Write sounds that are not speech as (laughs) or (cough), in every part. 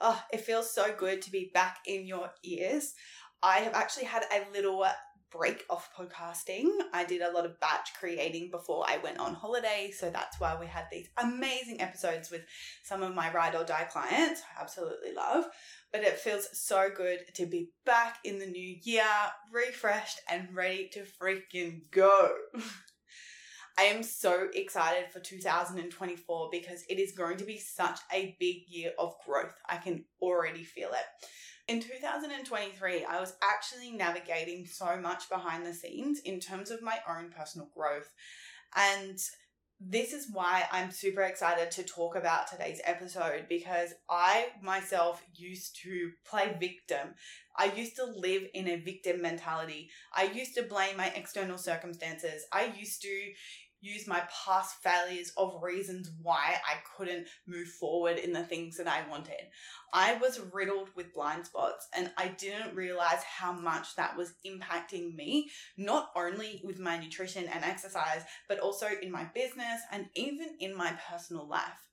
Oh, it feels so good to be back in your ears. I have actually had a little break off podcasting. I did a lot of batch creating before I went on holiday, so that's why we had these amazing episodes with some of my ride or die clients. I absolutely love. But it feels so good to be back in the new year, refreshed and ready to freaking go. (laughs) I am so excited for 2024 because it is going to be such a big year of growth. I can already feel it. In 2023, I was actually navigating so much behind the scenes in terms of my own personal growth. And this is why I'm super excited to talk about today's episode because I myself used to play victim. I used to live in a victim mentality. I used to blame my external circumstances. I used to use my past failures of reasons why I couldn't move forward in the things that I wanted. I was riddled with blind spots and I didn't realize how much that was impacting me, not only with my nutrition and exercise, but also in my business and even in my personal life.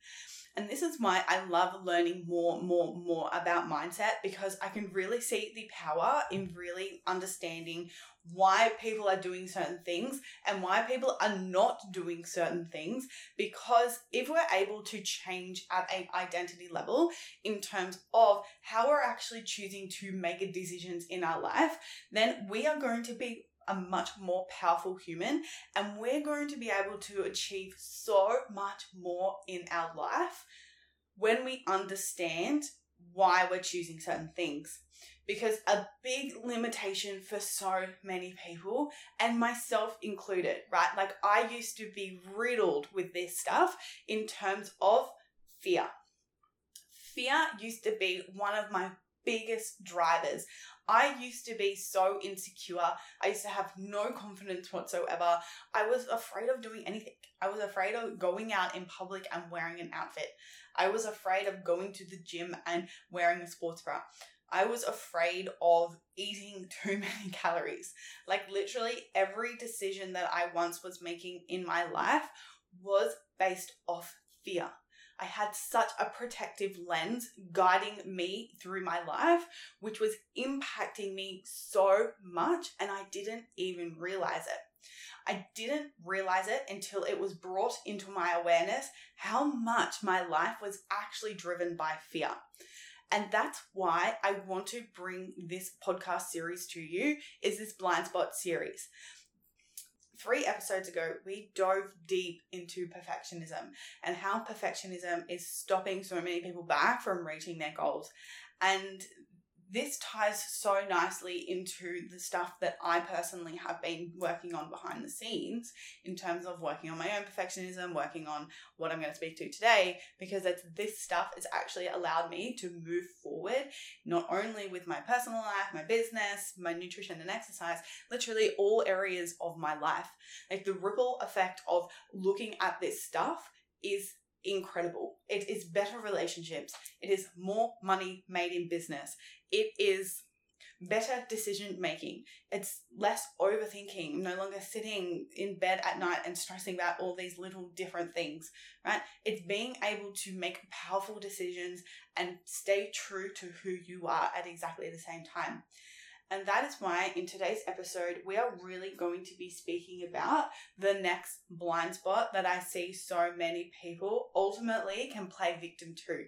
And this is why I love learning more, more, more about mindset because I can really see the power in really understanding why people are doing certain things and why people are not doing certain things. Because if we're able to change at an identity level in terms of how we're actually choosing to make decisions in our life, then we are going to be a much more powerful human and we're going to be able to achieve so much more in our life when we understand why we're choosing certain things. Because a big limitation for so many people, and myself included, right? Like I used to be riddled with this stuff in terms of fear. Fear used to be one of my biggest drivers. I used to be so insecure. I used to have no confidence whatsoever. I was afraid of doing anything. I was afraid of going out in public and wearing an outfit. I was afraid of going to the gym and wearing a sports bra. I was afraid of eating (laughs) too many calories. Like, literally, every decision that I once was making in my life was based off fear. I had such a protective lens guiding me through my life, which was impacting me so much, and I didn't even realize it. I didn't realize it until it was brought into my awareness how much my life was actually driven by fear. And that's why I want to bring this podcast series to you is this blind spot series three episodes ago, we dove deep into perfectionism and how perfectionism is stopping so many people back from reaching their goals. And this ties so nicely into the stuff that I personally have been working on behind the scenes in terms of working on my own perfectionism, working on what I'm going to speak to today, because it's this stuff has actually allowed me to move forward, not only with my personal life, my business, my nutrition and exercise, literally all areas of my life. Like the ripple effect of looking at this stuff is incredible. It is better relationships. It is more money made in business. It is better decision making. It's less overthinking, no longer sitting in bed at night and stressing about all these little different things, right? It's being able to make powerful decisions and stay true to who you are at exactly the same time. And that is why in today's episode, we are really going to be speaking about the next blind spot that I see so many people ultimately can play victim to.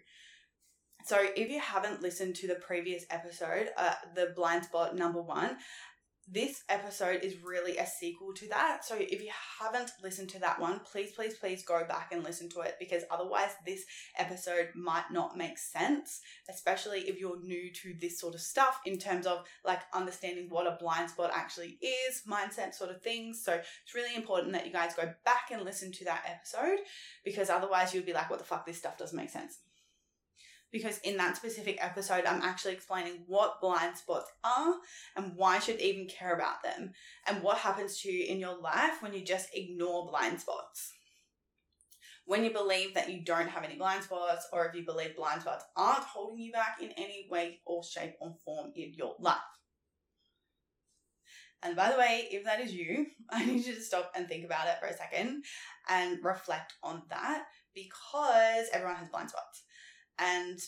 So, if you haven't listened to the previous episode, uh, the blind spot number one, this episode is really a sequel to that. So if you haven't listened to that one, please, please, please go back and listen to it because otherwise this episode might not make sense, especially if you're new to this sort of stuff in terms of like understanding what a blind spot actually is, mindset sort of things. So it's really important that you guys go back and listen to that episode because otherwise you'll be like, what the fuck, this stuff doesn't make sense. Because in that specific episode, I'm actually explaining what blind spots are and why you should even care about them, and what happens to you in your life when you just ignore blind spots. When you believe that you don't have any blind spots, or if you believe blind spots aren't holding you back in any way or shape or form in your life. And by the way, if that is you, (laughs) I need you to stop and think about it for a second and reflect on that because everyone has blind spots. And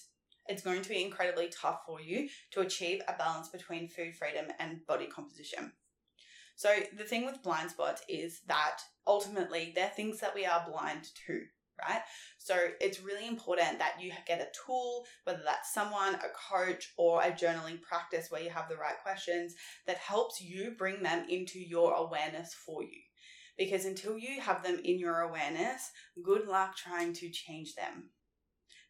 it's going to be incredibly tough for you to achieve a balance between food freedom and body composition. So, the thing with blind spots is that ultimately they're things that we are blind to, right? So, it's really important that you get a tool, whether that's someone, a coach, or a journaling practice where you have the right questions that helps you bring them into your awareness for you. Because until you have them in your awareness, good luck trying to change them.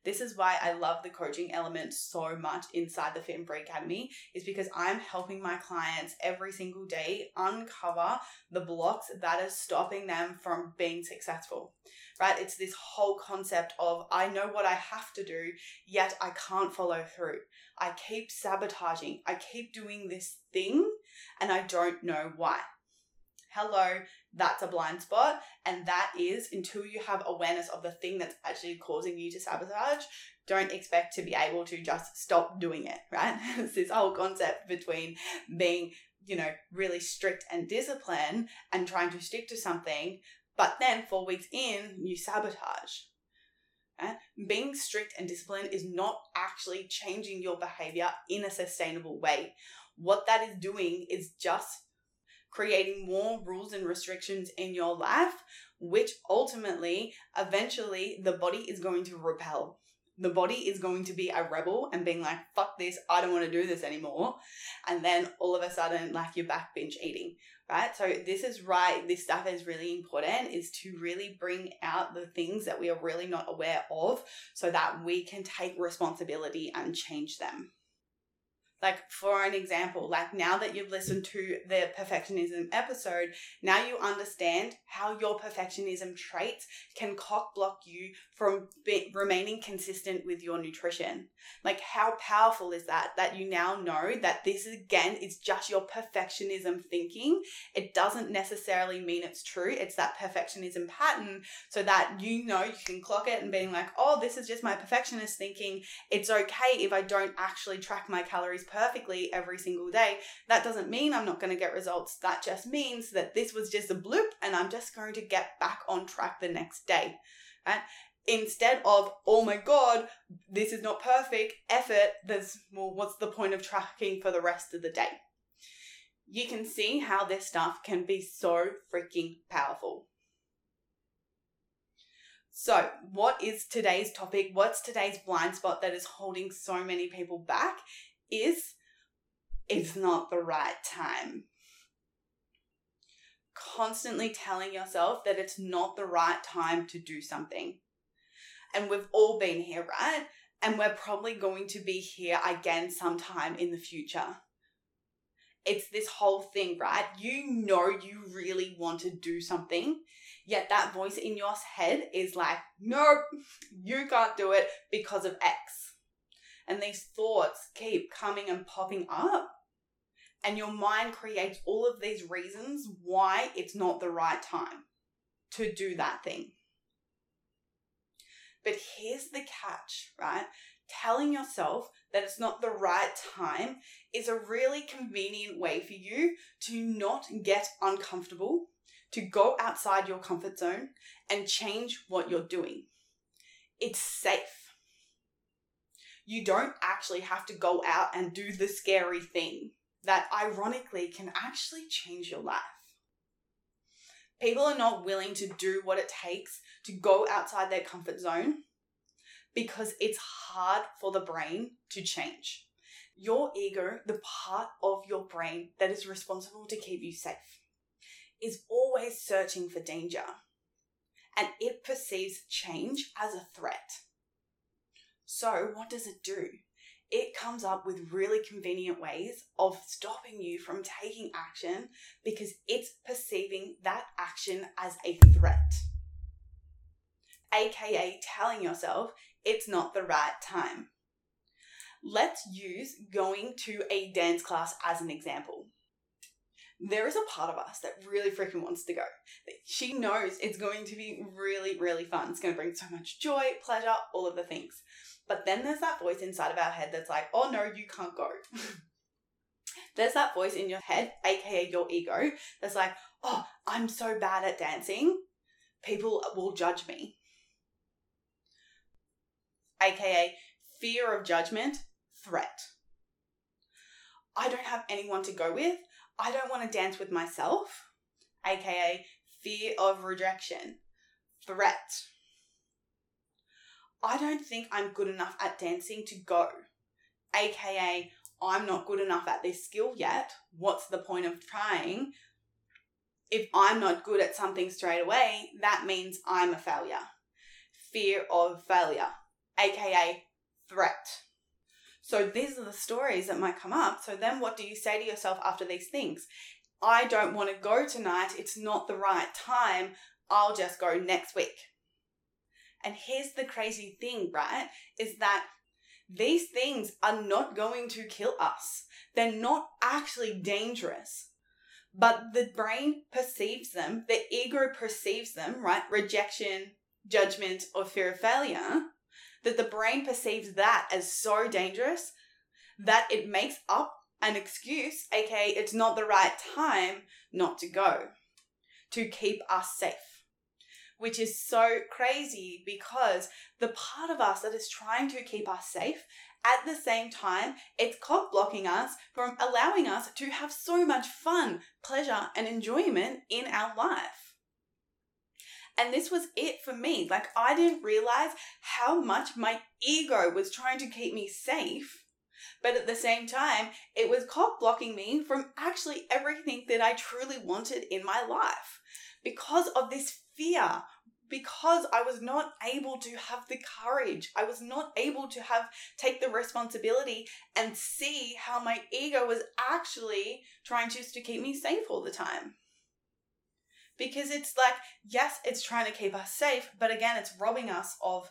This is why I love the coaching element so much inside the Fit and Free Academy, is because I'm helping my clients every single day uncover the blocks that are stopping them from being successful. Right? It's this whole concept of I know what I have to do, yet I can't follow through. I keep sabotaging, I keep doing this thing, and I don't know why hello, that's a blind spot. And that is until you have awareness of the thing that's actually causing you to sabotage, don't expect to be able to just stop doing it, right? (laughs) it's this whole concept between being, you know, really strict and disciplined and trying to stick to something, but then four weeks in, you sabotage. Right? Being strict and disciplined is not actually changing your behavior in a sustainable way. What that is doing is just creating more rules and restrictions in your life, which ultimately, eventually, the body is going to repel. The body is going to be a rebel and being like, fuck this, I don't want to do this anymore. And then all of a sudden, like you're back binge eating, right? So, this is right. This stuff is really important is to really bring out the things that we are really not aware of so that we can take responsibility and change them. Like, for an example, like now that you've listened to the perfectionism episode, now you understand how your perfectionism traits can cock block you from be- remaining consistent with your nutrition. Like, how powerful is that? That you now know that this again is just your perfectionism thinking. It doesn't necessarily mean it's true. It's that perfectionism pattern so that you know you can clock it and being like, oh, this is just my perfectionist thinking. It's okay if I don't actually track my calories perfectly every single day. That doesn't mean I'm not going to get results. That just means that this was just a bloop and I'm just going to get back on track the next day. Right? Instead of, oh my god, this is not perfect, effort, there's, well, what's the point of tracking for the rest of the day? You can see how this stuff can be so freaking powerful. So, what is today's topic? What's today's blind spot that is holding so many people back? Is it's not the right time. Constantly telling yourself that it's not the right time to do something. And we've all been here, right? And we're probably going to be here again sometime in the future. It's this whole thing, right? You know you really want to do something, yet that voice in your head is like, nope, you can't do it because of X. And these thoughts keep coming and popping up. And your mind creates all of these reasons why it's not the right time to do that thing. But here's the catch, right? Telling yourself that it's not the right time is a really convenient way for you to not get uncomfortable, to go outside your comfort zone and change what you're doing. It's safe. You don't actually have to go out and do the scary thing that ironically can actually change your life. People are not willing to do what it takes to go outside their comfort zone because it's hard for the brain to change. Your ego, the part of your brain that is responsible to keep you safe, is always searching for danger and it perceives change as a threat. So, what does it do? it comes up with really convenient ways of stopping you from taking action because it's perceiving that action as a threat. AKA telling yourself it's not the right time. let's use going to a dance class as an example. There is a part of us that really freaking wants to go. She knows it's going to be really, really fun. It's going to bring so much joy, pleasure, all of the things. But then there's that voice inside of our head that's like, oh no, you can't go. (laughs) there's that voice in your head, aka your ego, that's like, oh, I'm so bad at dancing, people will judge me. AKA fear of judgment, threat. I don't have anyone to go with. I don't want to dance with myself, aka fear of rejection, threat. I don't think I'm good enough at dancing to go, aka I'm not good enough at this skill yet. What's the point of trying? If I'm not good at something straight away, that means I'm a failure. Fear of failure, aka threat. So these are the stories that might come up. So then what do you say to yourself after these things? I don't want to go tonight. It's not the right time. I'll just go next week. And here's the crazy thing, right? Is that these things are not going to kill us. They're not actually dangerous. But the brain perceives them, the ego perceives them, right? Rejection, judgment, or fear of failure that the brain perceives that as so dangerous that it makes up an excuse, aka it's not the right time not to go, to keep us safe. Which is so crazy because the part of us that is trying to keep us safe, at the same time, it's cock blocking us from allowing us to have so much fun, pleasure, and enjoyment in our life. And this was it for me. Like, I didn't realize how much my ego was trying to keep me safe. But at the same time, it was cock blocking me from actually everything that I truly wanted in my life because of this fear because I was not able to have the courage. I was not able to have take the responsibility and see how my ego was actually trying just to keep me safe all the time because it's like yes it's trying to keep us safe but again it's robbing us of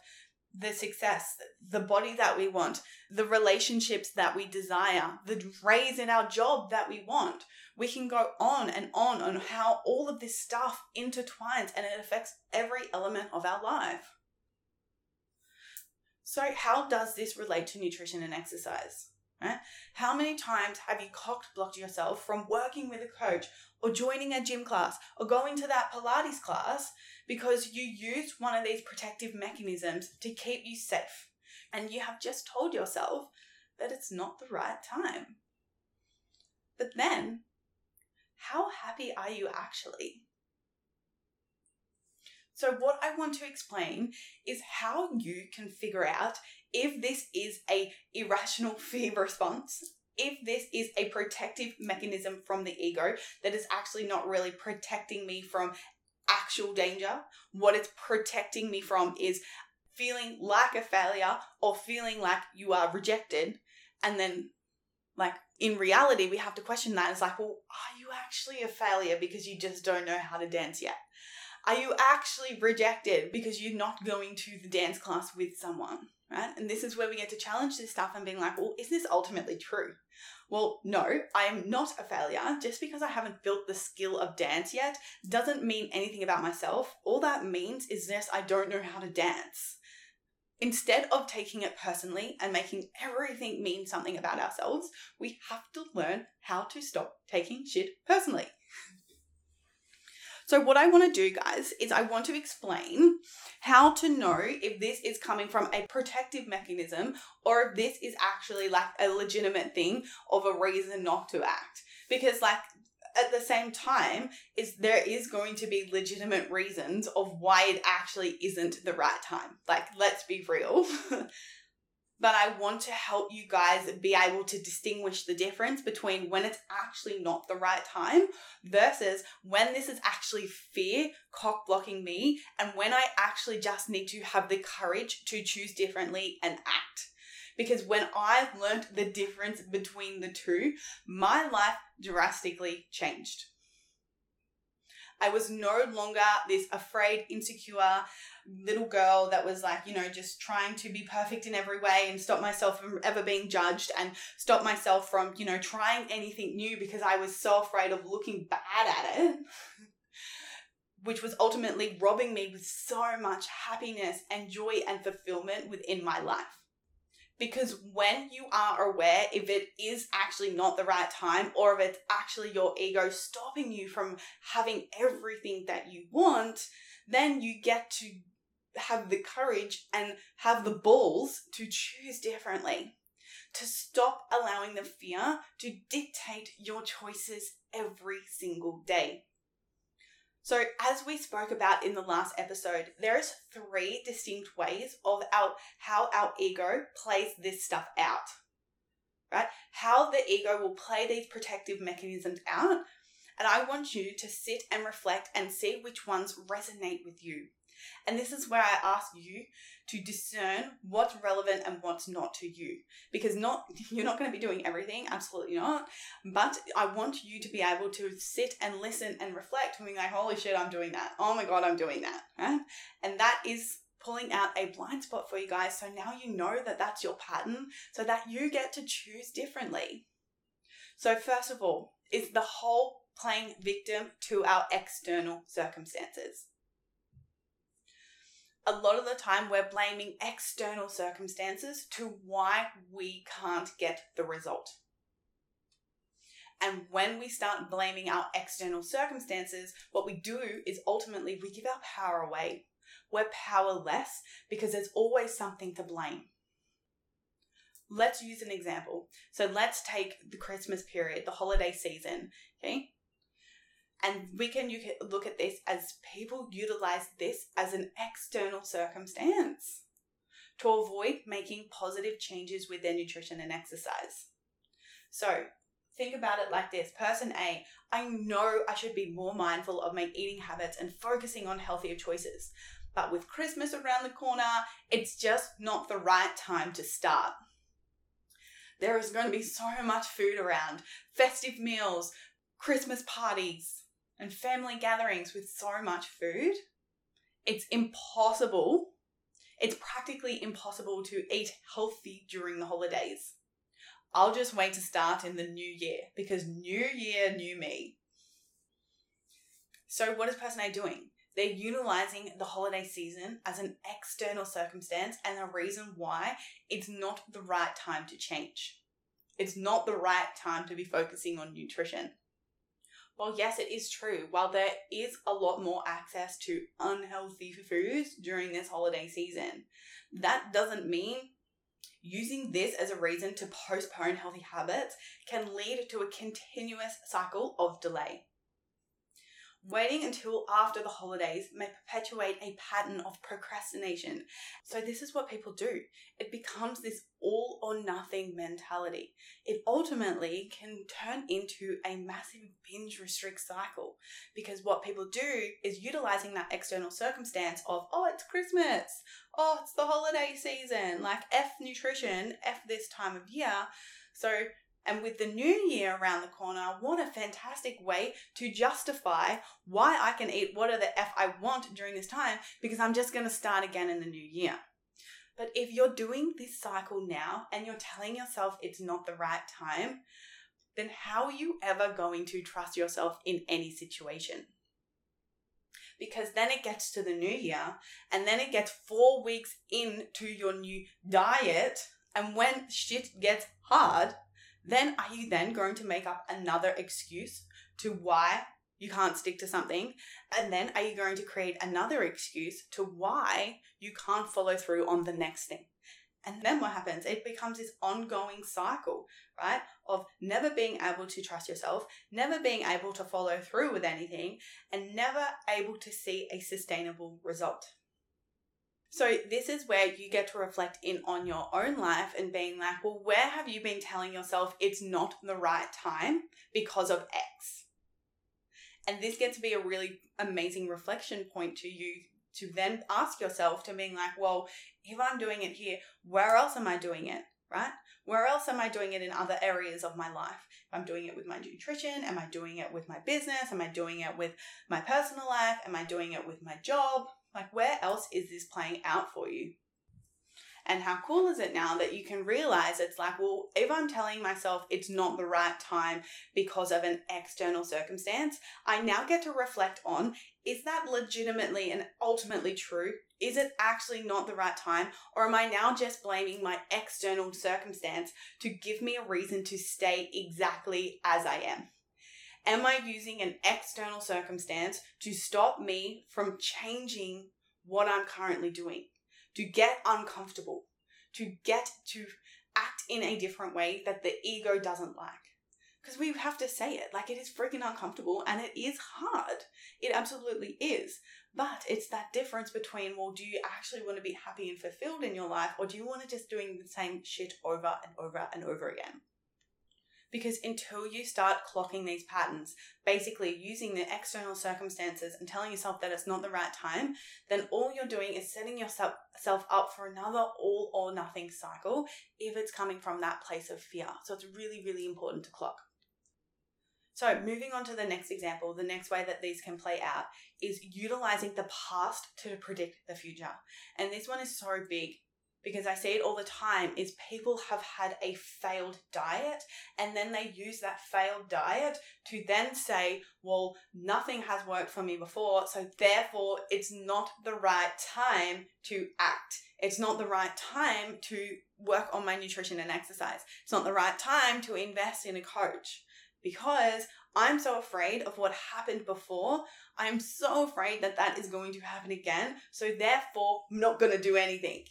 the success the body that we want the relationships that we desire the raise in our job that we want. We can go on and on on how all of this stuff intertwines and it affects every element of our life. So how does this relate to nutrition and exercise Right? How many times have you cocked blocked yourself from working with a coach or joining a gym class or going to that Pilates class because you used one of these protective mechanisms to keep you safe and you have just told yourself that it's not the right time? But then, how happy are you actually? So, what I want to explain is how you can figure out if this is a irrational (laughs) fear response if this is a protective mechanism from the ego that is actually not really protecting me from actual danger. What it's protecting me from is feeling like a failure or feeling like you are rejected. And then like in reality we have to question that. It's like well are you actually a failure because you just don't know how to dance yet are you actually rejected because you're not going to the dance class with someone right? And this is where we get to challenge this stuff and being like, well, is this ultimately true? Well, no, I am not a failure. Just because I haven't built the skill of dance yet doesn't mean anything about myself. All that means is just I don't know how to dance. Instead of taking it personally and making everything mean something about ourselves, we have to learn how to stop taking shit personally. So, what I want to do, guys, is I want to explain how to know if this is coming from a protective mechanism or if this is actually like a legitimate thing of a reason not to act. Because, like, at the same time is there is going to be legitimate reasons of why it actually isn't the right time like let's be real (laughs) but I want to help you guys be able to distinguish the difference between when it's actually not the right time versus when this is actually fear cock blocking me and when I actually just need to have the courage to choose differently and act. Because when I learned the difference between the two, my life drastically changed. I was no longer this afraid, insecure little girl that was like, you know, just trying to be perfect in every way and stop myself from ever being judged and stop myself from, you know, trying anything new because I was so afraid of looking bad at it. (laughs) Which was ultimately robbing me with so much happiness and joy and fulfillment within my life. Because when you are aware if it is actually not the right time or if it's actually your ego stopping you from having everything that you want, then you get to have the courage and have the balls to choose differently. To stop allowing the fear to dictate your choices every single day. So, as we spoke about in the last episode, there's three distinct ways of our how our ego plays this stuff out. Right? How the ego will play these protective mechanisms out. And I want you to sit and reflect and see which ones resonate with you. And this is where I ask you to discern what's relevant and what's not to you. Because not (laughs) you're not going to be doing everything, absolutely not. But I want you to be able to sit and listen and reflect and be like, holy shit, I'm doing that. Oh my god, I'm doing that. And that is pulling out a blind spot for you guys. So now you know that that's your pattern so that you get to choose differently. So, first of all, is the whole playing victim to our external circumstances a lot of the time we're blaming external circumstances to why we can't get the result. And when we start blaming our external circumstances, what we do is ultimately we give our power away. We're powerless because there's always something to blame. Let's use an example. So let's take the Christmas period, the holiday season, okay? And we can you can look at this as people utilize this as an external circumstance to avoid making positive changes with their nutrition and exercise. So think about it like this person A, I know I should be more mindful of my eating habits and focusing on healthier choices. But with Christmas around the corner, it's just not the right time to start. There is going to be so much food around festive meals, Christmas parties, and family gatherings with so much food, it's impossible. It's practically impossible to eat healthy during the holidays. I'll just wait to start in the new year because new year, new me. So, what is person A doing? They're utilizing the holiday season as an external circumstance and a reason why it's not the right time to change. It's not the right time to be focusing on nutrition. Well, yes, it is true. While there is a lot more access to unhealthy foods during this holiday season, that doesn't mean using this as a reason to postpone healthy habits can lead to a continuous cycle of delay. Waiting until after the holidays may perpetuate a pattern of procrastination. So, this is what people do. It becomes this all or nothing mentality. It ultimately can turn into a massive binge restrict cycle because what people do is utilizing that external circumstance of, oh, it's Christmas, oh, it's the holiday season, like F nutrition, F this time of year. So, and with the new year around the corner, what a fantastic way to justify why I can eat what are the F I want during this time because I'm just going to start again in the new year. But if you're doing this cycle now and you're telling yourself it's not the right time, then how are you ever going to trust yourself in any situation? Because then it gets to the new year and then it gets four weeks into your new diet. And when shit gets hard, then are you then going to make up another excuse to why you can't stick to something? And then are you going to create another excuse to why you can't follow through on the next thing? And then what happens? It becomes this ongoing cycle, right? Of never being able to trust yourself, never being able to follow through with anything, and never able to see a sustainable result. So this is where you get to reflect in on your own life and being like, well, where have you been telling yourself it's not the right time because of X? And this gets to be a really amazing reflection point to you to then ask yourself to being like, well, if I'm doing it here, where else am I doing it? right? Where else am I doing it in other areas of my life? I'm doing it with my nutrition, am I doing it with my business? Am I doing it with my personal life? Am I doing it with my job? Like, where else is this playing out for you? And how cool is it now that you can realize it's like, well, if I'm telling myself it's not the right time because of an external circumstance, I now get to reflect on is that legitimately and ultimately true? Is it actually not the right time? Or am I now just blaming my external circumstance to give me a reason to stay exactly as I am? Am I using an external circumstance to stop me from changing what I'm currently doing? To get uncomfortable, to get to act in a different way that the ego doesn't like. Because we have to say it. Like, it is freaking uncomfortable and it is hard. It absolutely is. But it's that difference between, well, do you actually want to be happy and fulfilled in your life or do you want to just doing the same shit over and over and over again? Because until you start clocking these patterns, basically using the external circumstances and telling yourself that it's not the right time, then all you're doing is setting yourself up for another all or nothing cycle if it's coming from that place of fear. So it's really, really important to clock. So, moving on to the next example, the next way that these can play out is utilizing the past to predict the future. And this one is so big because I see it all the time is people have had a failed diet and then they use that failed diet to then say, well, nothing has worked for me before, so therefore it's not the right time to act. It's not the right time to work on my nutrition and exercise. It's not the right time to invest in a coach because I'm so afraid of what happened before. I'm so afraid that that is going to happen again. So therefore, I'm not going to do anything.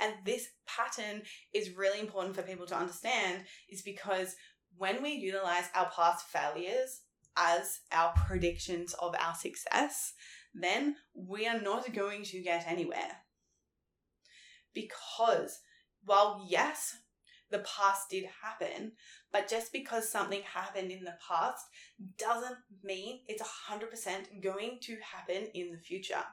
And this pattern is really important for people to understand is because when we utilize our past failures as our predictions of our success, then we are not going to get anywhere. Because while yes, the past did happen, but just because something happened in the past doesn't mean it's 100% going to happen in the future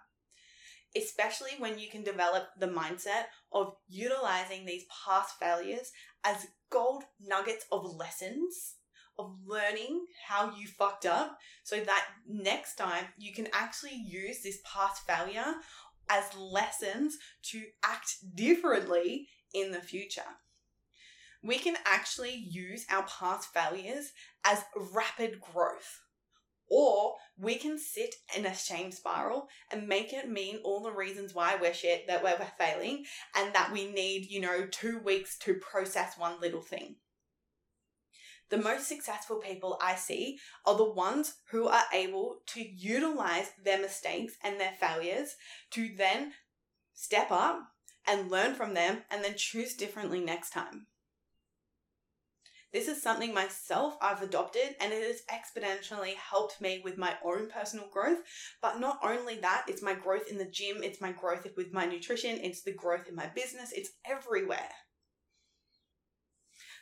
especially when you can develop the mindset of utilizing these past failures as gold nuggets of lessons of learning how you fucked up so that next time you can actually use this past failure as lessons to act differently in the future. We can actually use our past failures as rapid growth or we can sit in a shame spiral and make it mean all the reasons why we're shit, that we're failing, and that we need, you know, two weeks to process one little thing. The most successful people I see are the ones who are able to utilize their mistakes and their failures to then step up and learn from them and then choose differently next time. This is something myself I've adopted and it has exponentially helped me with my own personal growth. But not only that, it's my growth in the gym, it's my growth with my nutrition, it's the growth in my business, it's everywhere.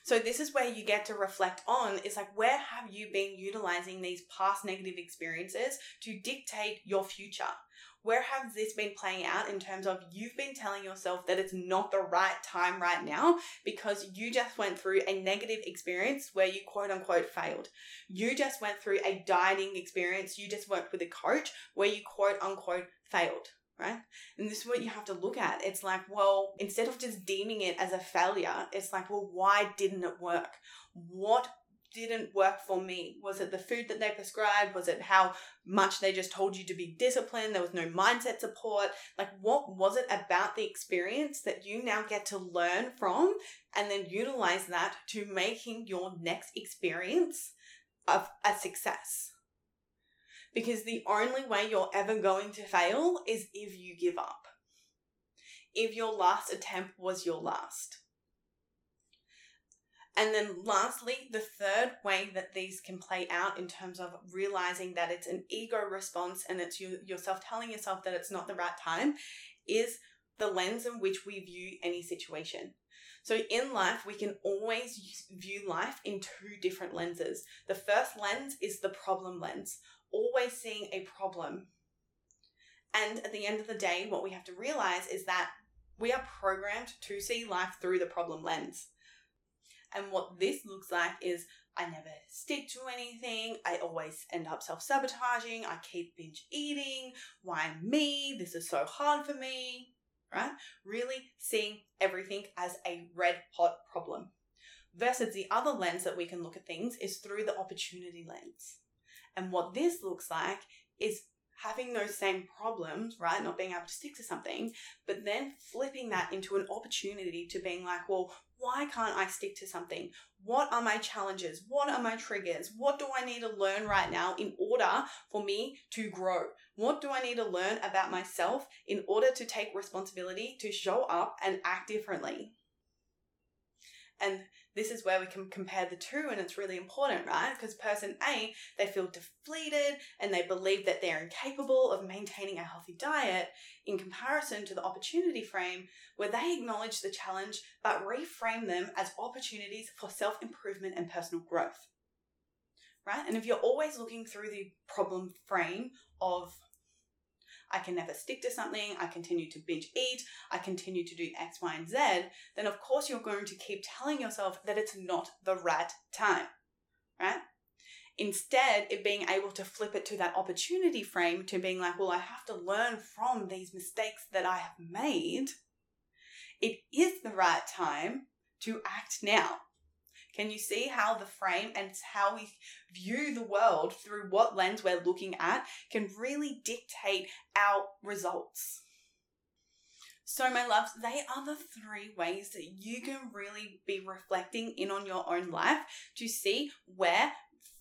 So this is where you get to reflect on is like where have you been utilizing these past negative experiences to dictate your future? Where has this been playing out in terms of you've been telling yourself that it's not the right time right now because you just went through a negative experience where you quote unquote failed. You just went through a dieting experience, you just worked with a coach where you quote unquote failed. Right? And this is what you have to look at. It's like, well, instead of just deeming it as a failure, it's like, well, why didn't it work? What didn't work for me? Was it the food that they prescribed? Was it how much they just told you to be disciplined? There was no mindset support. Like, what was it about the experience that you now get to learn from and then utilize that to making your next experience of a success? Because the only way you're ever going to fail is if you give up. If your last attempt was your last. And then lastly, the third way that these can play out in terms of realizing that it's an ego response and it's you, yourself telling yourself that it's not the right time is the lens in which we view any situation. So in life, we can always view life in two different lenses. The first lens is the problem lens, always seeing a problem. And at the end of the day, what we have to realize is that We are programmed to see life through the problem lens. And what this looks like is I never stick to anything. I always end up self sabotaging. I keep binge eating. Why me? This is so hard for me. Right? Really seeing everything as a red hot problem. Versus the other lens that we can look at things is through the opportunity lens. And what this looks like is having those same problems, right? Not being able to stick to something, but then flipping that into an opportunity to being like, well, why can't I stick to something? What are my challenges? What are my triggers? What do I need to learn right now in order for me to grow? What do I need to learn about myself in order to take responsibility to show up and act differently? And this is where we can compare the two and it's really important right? Because person a they feel depleted and they believe that they're incapable of maintaining a healthy diet in comparison to the opportunity frame where they acknowledge the challenge but reframe them as opportunities for self-improvement and personal growth. Right? And if you're always looking through the problem frame of I can never stick to something, I continue to binge eat, I continue to do X, Y, and Z, then of course you're going to keep telling yourself that it's not the right time, right? Instead, it being able to flip it to that opportunity frame to being like, well, I have to learn from these mistakes that I have made. It is the right time to act now. Can you see how the frame and how we view the world through what lens we're looking at can really dictate our results? So, my loves, they are the three ways that you can really be reflecting in on your own life to see where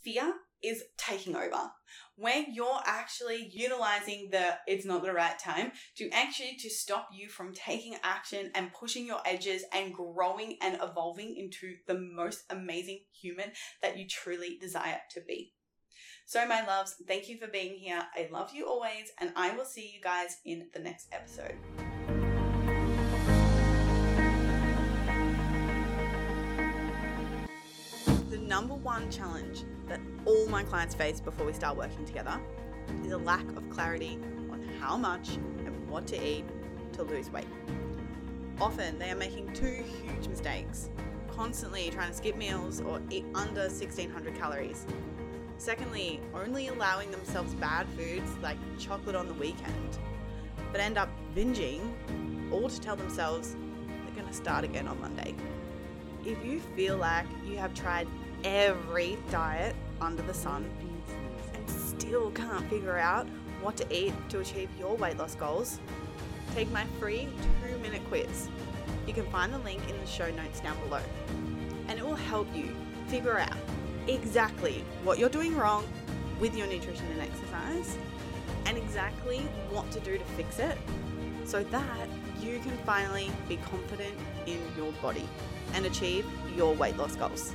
fear is taking over. When you're actually utilizing the it's not the right time to actually to stop you from taking action and pushing your edges and growing and evolving into the most amazing human that you truly desire to be. So my loves thank you for being here. I love you always and i will see you guys in the next episode number one challenge that all my clients face before we start working together is a lack of clarity on how much and what to eat to lose weight. Often they are making two huge mistakes constantly trying to skip meals or eat under 1600 calories. Secondly, only allowing themselves bad foods like chocolate on the weekend, but end up binging all to tell themselves they're going to start again on Monday. If you feel like you have tried every diet under the sun and still can't figure out what to eat to achieve your weight loss goals, take my free two minute quiz. You can find the link in the show notes down below. And it will help you figure out exactly what you're doing wrong with your nutrition and exercise and exactly what to do to fix it so that you can finally be confident in your body and achieve your weight loss goals.